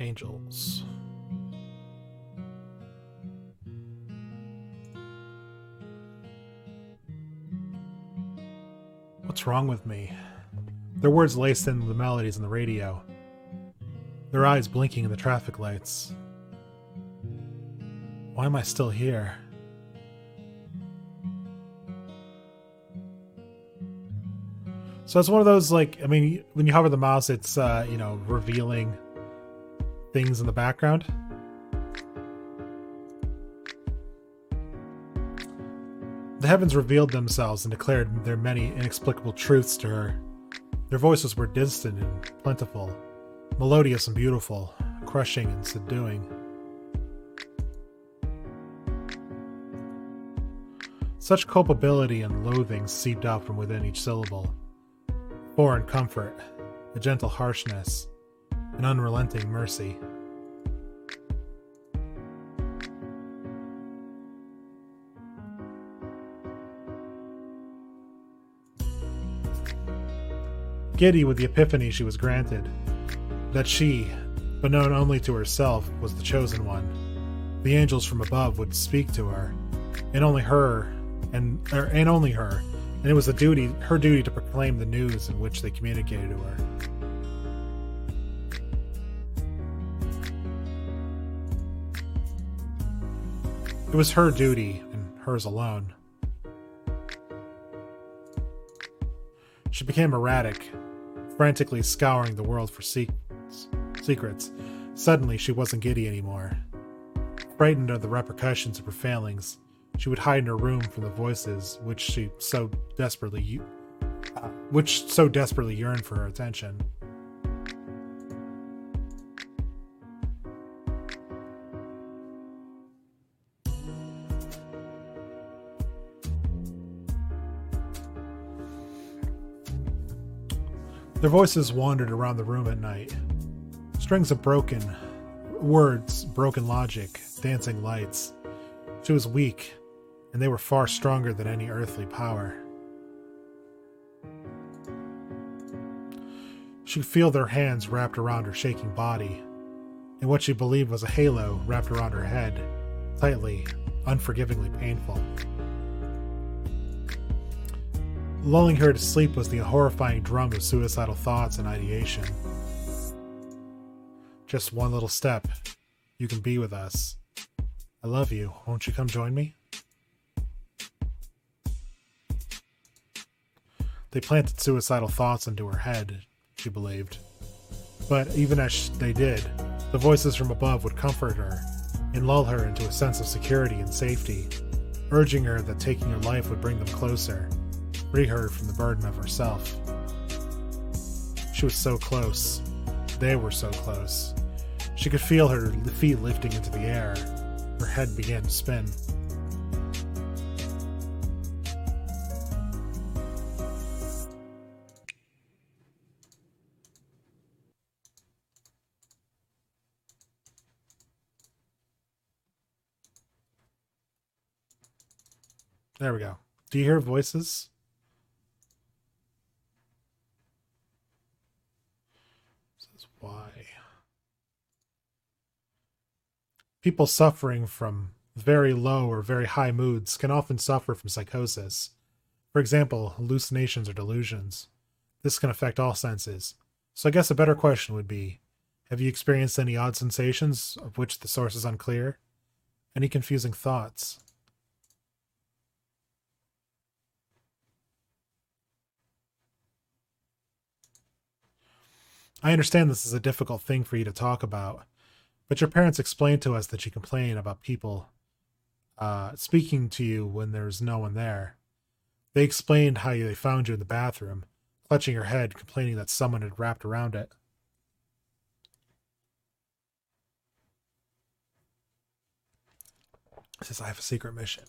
Angels. What's wrong with me? Their words laced in the melodies in the radio. Their eyes blinking in the traffic lights. Why am I still here? So it's one of those like I mean when you hover the mouse it's uh you know revealing things in the background. The heavens revealed themselves and declared their many inexplicable truths to her. Their voices were distant and plentiful, melodious and beautiful, crushing and subduing. Such culpability and loathing seeped out from within each syllable. Foreign comfort, a gentle harshness, an unrelenting mercy. Giddy with the epiphany she was granted, that she, but known only to herself, was the chosen one. The angels from above would speak to her, and only her, and er, and only her, and it was a duty, her duty, to proclaim the news in which they communicated to her. It was her duty, and hers alone. She became erratic, frantically scouring the world for secrets. secrets. Suddenly, she wasn't giddy anymore. Frightened of the repercussions of her failings, she would hide in her room from the voices which she so desperately, uh, which so desperately yearned for her attention. Their voices wandered around the room at night. Strings of broken words, broken logic, dancing lights. She was weak, and they were far stronger than any earthly power. She could feel their hands wrapped around her shaking body, and what she believed was a halo wrapped around her head, tightly, unforgivingly painful. Lulling her to sleep was the horrifying drum of suicidal thoughts and ideation. Just one little step. You can be with us. I love you. Won't you come join me? They planted suicidal thoughts into her head, she believed. But even as they did, the voices from above would comfort her and lull her into a sense of security and safety, urging her that taking her life would bring them closer free her from the burden of herself. She was so close. They were so close. She could feel her feet lifting into the air. Her head began to spin. There we go. Do you hear voices? why. People suffering from very low or very high moods can often suffer from psychosis. For example, hallucinations or delusions. This can affect all senses. So I guess a better question would be Have you experienced any odd sensations of which the source is unclear? Any confusing thoughts? I understand this is a difficult thing for you to talk about, but your parents explained to us that you complain about people uh, speaking to you when there's no one there. They explained how they found you in the bathroom, clutching your head, complaining that someone had wrapped around it. It says, I have a secret mission.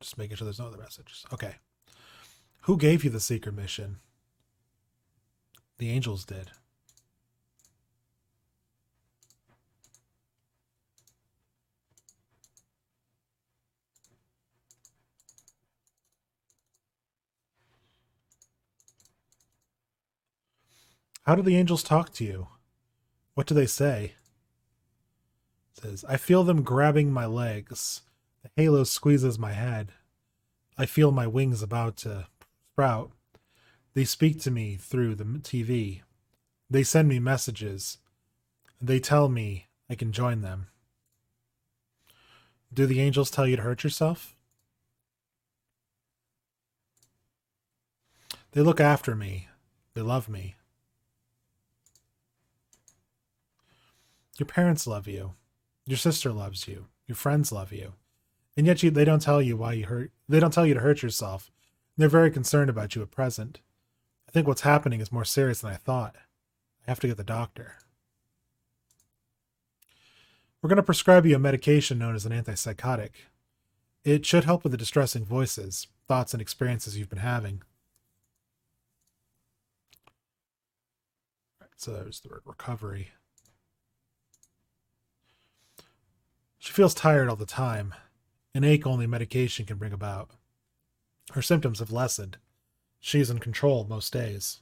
Just making sure there's no other messages. Okay. Who gave you the secret mission? The angels did. How do the angels talk to you? What do they say? It says, I feel them grabbing my legs. The halo squeezes my head. I feel my wings about to sprout. They speak to me through the TV. They send me messages. They tell me I can join them. Do the angels tell you to hurt yourself? They look after me. They love me. Your parents love you. Your sister loves you. Your friends love you. And yet you, they don't tell you why you hurt. They don't tell you to hurt yourself. They're very concerned about you at present. I think what's happening is more serious than I thought. I have to get the doctor. We're going to prescribe you a medication known as an antipsychotic. It should help with the distressing voices, thoughts, and experiences you've been having. so there's the word recovery. Feels tired all the time, an ache only medication can bring about. Her symptoms have lessened. She's in control most days.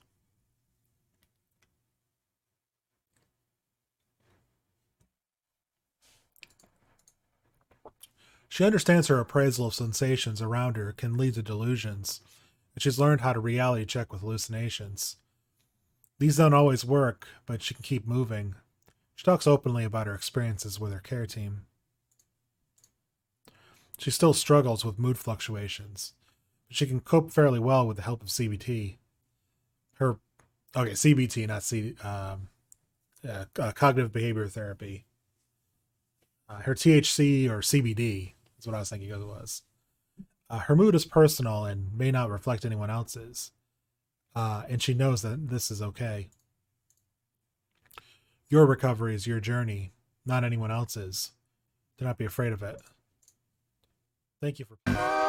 She understands her appraisal of sensations around her can lead to delusions, and she's learned how to reality check with hallucinations. These don't always work, but she can keep moving. She talks openly about her experiences with her care team. She still struggles with mood fluctuations, but she can cope fairly well with the help of CBT. Her, okay, CBT, not C, um, uh, uh, cognitive behavior therapy. Uh, her THC or CBD is what I was thinking it was. Uh, her mood is personal and may not reflect anyone else's. Uh, and she knows that this is okay. Your recovery is your journey, not anyone else's. Do not be afraid of it. Thank you for.